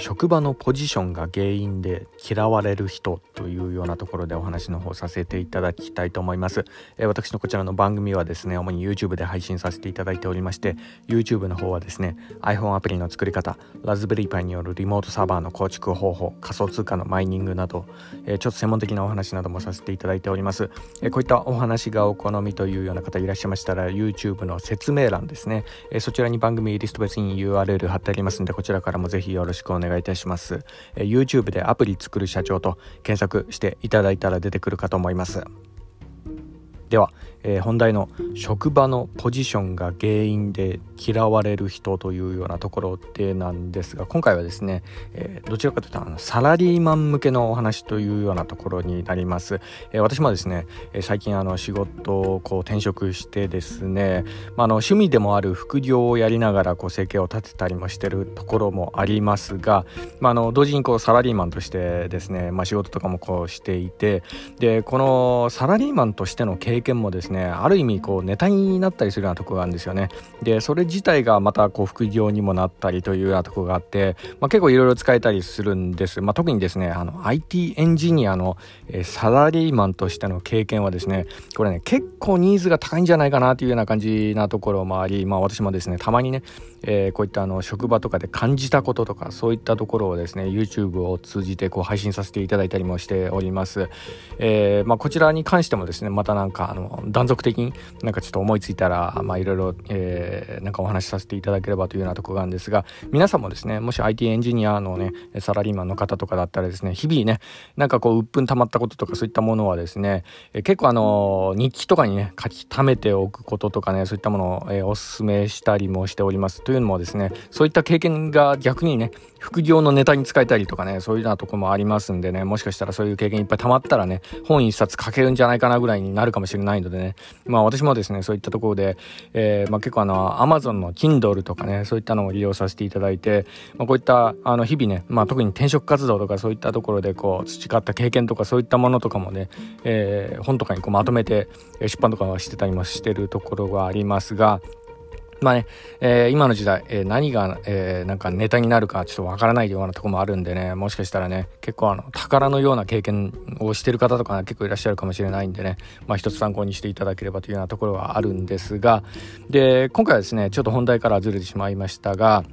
職場のポジションが原因で嫌われる人というようなところでお話の方させていただきたいと思います、えー、私のこちらの番組はですね主に YouTube で配信させていただいておりまして YouTube の方はですね iPhone アプリの作り方ラズベリーパイによるリモートサーバーの構築方法仮想通貨のマイニングなど、えー、ちょっと専門的なお話などもさせていただいております、えー、こういったお話がお好みというような方いらっしゃいましたら YouTube の説明欄ですね、えそちらに番組リスト別に URL 貼ってありますのでこちらからもぜひよろしくお願いします。願いたします、え YouTube でアプリ作る社長と検索していただいたら出てくるかと思います。ではえー、本題の職場のポジションが原因で嫌われる人というようなところでなんですが今回はですね、えー、どちらかというとあのサラリーマン向けのお話というようなところになります、えー、私もですね、え最近あの仕事をこう転職してですね、まあ、の趣味でもある副業をやりながらこう生計を立てたりもしてるところもありますが、まあ、の同時にこうサラリーマンとしてですね、まあ、仕事とかもこうしていてでこのサラリーマンとしての経験もですねねある意味こうネタになったりするようなとこがあるんですよね。でそれ自体がまたこう副業にもなったりというようなとこがあって、まあ、結構いろいろ使えたりするんです、まあ、特にですねあの IT エンジニアの、え、サラリーマンとしての経験はですねこれね結構ニーズが高いんじゃないかなというような感じなところもあり、まあ、私もですねたまにね、えー、こういったあの職場とかで感じたこととかそういったところをですね YouTube を通じてこう配信させていただいたりもしております、えーまあ、こちらに関してもですねまたなんかあの断続的になんかちょっと思いついたらまあいろいろ、えー、なんかお話しさせていただければというようなところがあるんですが皆さんもですねもし IT エンジニアのねサラリーマンの方とかだったらですね日々ねなんかこう鬱憤溜まったこととかそういったものはですね、え、結構あの日記とかにね書き溜めておくこととかねそういったものを、えー、おすすめしたりもしております。というのもですねそういった経験が逆にね副業のネタに使えたりとかねそういうようなとこもありますんでねもしかしたらそういう経験いっぱい溜まったらね本一冊書けるんじゃないかなぐらいになるかもしれないのでねまあ私もですねそういったところで、えー、まあ、結構あの Amazon の Kindle とかねそういったのを利用させていただいて、まあ、こういったあの日々ね、まあ、特に転職活動とかそういったところでこう培った経験とかそういったものとかもね、えー、本とかにこうまとめて出版とかはしてたりもしてるところがありますがまあね、えー、今の時代、えー、何が、えー、なんかネタになるかちょっとわからないようなとこもあるんでね、もしかしたらね、結構あの、宝のような経験をしてる方とか、ね、結構いらっしゃるかもしれないんでね、まあ一つ参考にしていただければというようなところはあるんですが、で、今回はですね、ちょっと本題からずれてしまいましたが、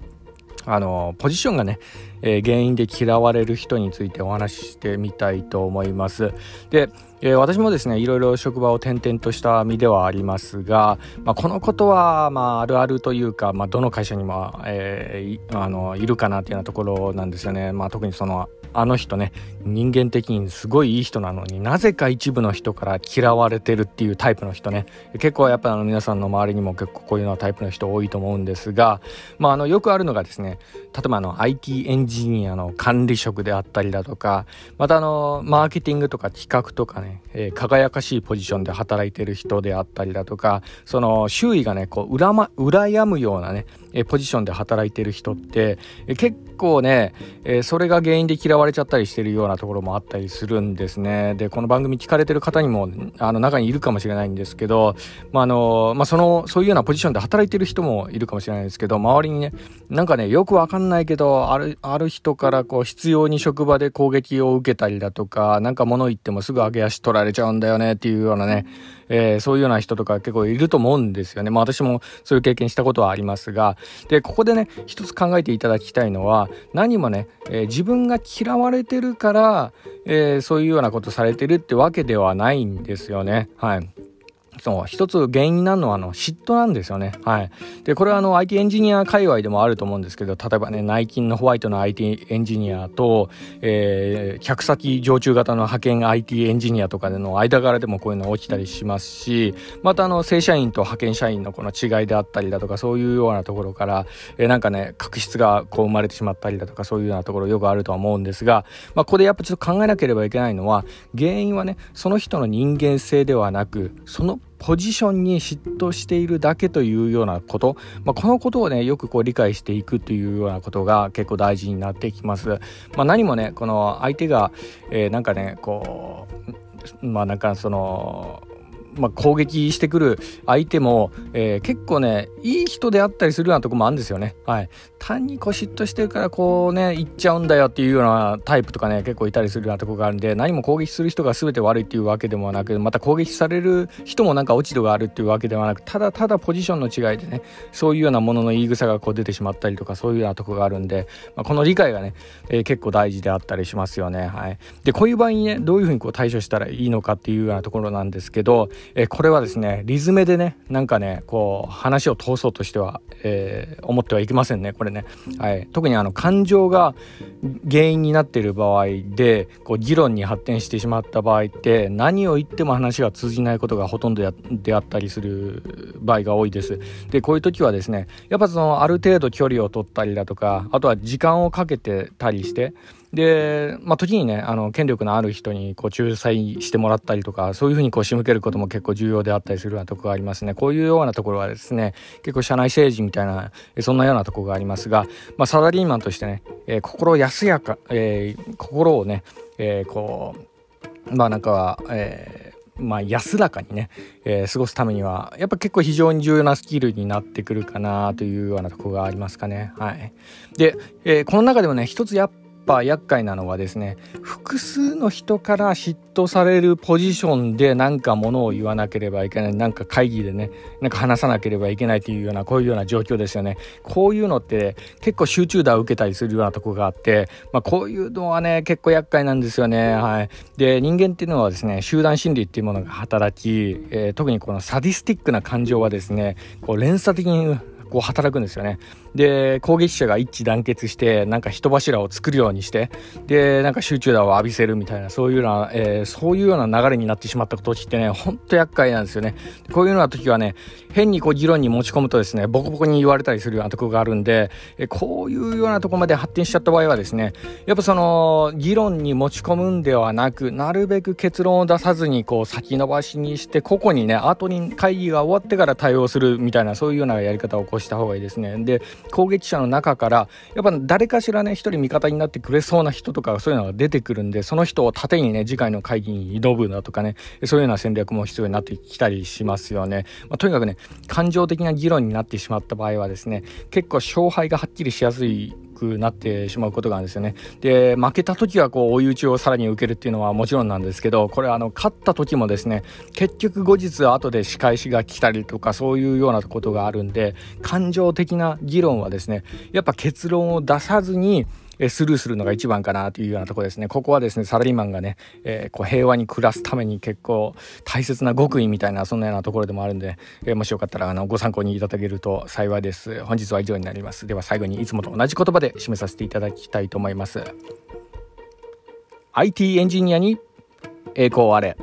あの、ポジションがね、えー、原因で嫌われる人についてお話ししてみたいと思います。で、えー、私もですねいろいろ職場を転々とした身ではありますが、まあ、このことは、まあ、あるあるというか、まあ、どの会社にも、えー、あのいるかなというようなところなんですよね。まあ、特にそのあの人ね人間的にすごいいい人なのになぜか一部の人から嫌われてるっていうタイプの人ね結構やっぱあの皆さんの周りにも結構こういうようなタイプの人多いと思うんですが、まあ、あのよくあるのがですね例えばあの IT エンジニアの管理職であったりだとかまたあのマーケティングとか企画とかね、えー、輝かしいポジションで働いてる人であったりだとかその周囲がねこう羨,、ま、羨むようなねえポジションで働いてる人って、え結構ね、えそれが原因で嫌われちゃったりしてるようなところもあったりするんですね。で、この番組聞かれてる方にも、あの、中にいるかもしれないんですけど、まあ、あの、まあ、その、そういうようなポジションで働いてる人もいるかもしれないですけど、周りにね、なんかね、よくわかんないけど、ある、ある人からこう、必要に職場で攻撃を受けたりだとか、なんか物言ってもすぐ上げ足取られちゃうんだよねっていうようなね、えー、そういうような人とか結構いると思うんですよね。まあ私もそういう経験したことはありますが、で、ここでね、一つ考えていただきたいのは、何もね、えー、自分が嫌われてるから、えー、そういうようなことされてるってわけではないんですよね。はい。そう一つ原因になるのはあの嫉妬なんですよね。はい。で、これはあの IT エンジニア界隈でもあると思うんですけど、例えばね、ナイキンのホワイトの IT エンジニアと、えー、客先常駐型の派遣 IT エンジニアとかでの間柄でもこういうの起きたりしますし、またあの正社員と派遣社員のこの違いであったりだとか、そういうようなところから、えー、なんかね、確執がこう生まれてしまったりだとか、そういうようなところよくあるとは思うんですが、まあ、ここでやっぱちょっと考えなければいけないのは、原因はね、その人の人間性ではなく、そのポジションに嫉妬しているだけというようなこと、まあ、このことをねよくこう理解していくというようなことが結構大事になってきます。まあ、何もねこの相手が、えー、なんかねこうまあなんかそのまあ、攻撃してくる相手も、えー、結構ねいい人であったりするようなとこもあるんですよね。はい、単にこう嫉妬してるからこうね言っちゃうんだよっていうようなタイプとかね結構いたりするようなとこがあるんで何も攻撃する人が全て悪いっていうわけでもなくまた攻撃される人もなんか落ち度があるっていうわけではなくただただポジションの違いでねそういうようなものの言い草がこう出てしまったりとかそういうようなとこがあるんで、まあ、この理解がね、えー、結構大事であったりしますよね。はい、でこういう場合にねどういうふうにこう対処したらいいのかっていうようなところなんですけど、え、これはですねリズムでねなんかねこう話を通そうとしては、えー、思ってはいけませんねこれね。はい、特にあの感情が原因になっている場合でこう議論に発展してしまった場合って何を言っても話が通じないことがほとんどであったりする場合が多いです。でこういう時はですねやっぱそのある程度距離を取ったりだとかあとは時間をかけてたりしてで、まあ、時にねあの権力のある人にこう仲裁してもらったりとかそういうふうにこう仕向けることも結構重要であったりするようなとこがありますねこういうようなところはですね結構社内政治みたいなそんなようなとこがありますが、まあ、サラリーマンとしてね、えー、心安やか、えー、心をね、えー、こうまあなんか、えーまあ、安らかにね、えー、過ごすためにはやっぱ結構非常に重要なスキルになってくるかなというようなとこがありますかね。はい、で、えー、この中でもね一つやっぱ厄介なのはですね複数の人から嫉妬されるポジションで何かものを言わなければいけないなんか会議でねなんか話さなければいけないというようなこういうような状況ですよね。こういうのって結構集中打を受けたりするようなとこがあって、まあ、こういうのはね結構厄介なんですよね。はい。で人間っていうのはですね集団心理っていうものが働き、えー、特にこのサディスティックな感情はですねこう連鎖的にこう働くんですよね。で攻撃者が一致団結してなんか人柱を作るようにしてでなんか集中打を浴びせるみたいなそういうような、えー、そういうような流れになってしまった時ってねほんと厄介なんですよね。こういうような時はね変にこう議論に持ち込むとですねボコボコに言われたりするようなところがあるんで、えこういうようなところまで発展しちゃった場合はですねやっぱその議論に持ち込むんではなくなるべく結論を出さずにこう先延ばしにして個々にね後に会議が終わってから対応するみたいなそういうようなやり方を起こした方がいいですね。で攻撃者の中からやっぱ誰かしらね一人味方になってくれそうな人とかそういうのが出てくるんでその人を盾にね次回の会議に挑むなとかねそういうような戦略も必要になってきたりしますよね。まあ、とにかくね感情的な議論になってしまった場合はですね結構勝敗がはっきりしやすいくなってしまうことがあるんですよね。で負けた時はこう追い打ちをさらに受けるっていうのはもちろんなんですけどこれあの勝った時もですね結局後日後で仕返しが来たりとかそういうようなことがあるんで感情的な議論はですねやっぱ結論を出さずにスルーするのが一番かなというようなところですね。ここはですね、サラリーマンがね、えー、こう平和に暮らすために結構大切な極意みたいな、そんなようなところでもあるんで、えー、もしよかったらあのご参考にいただけると幸いです。本日は以上になります。では最後にいつもと同じ言葉で締めさせていただきたいと思います。IT エンジニアに栄光あれ。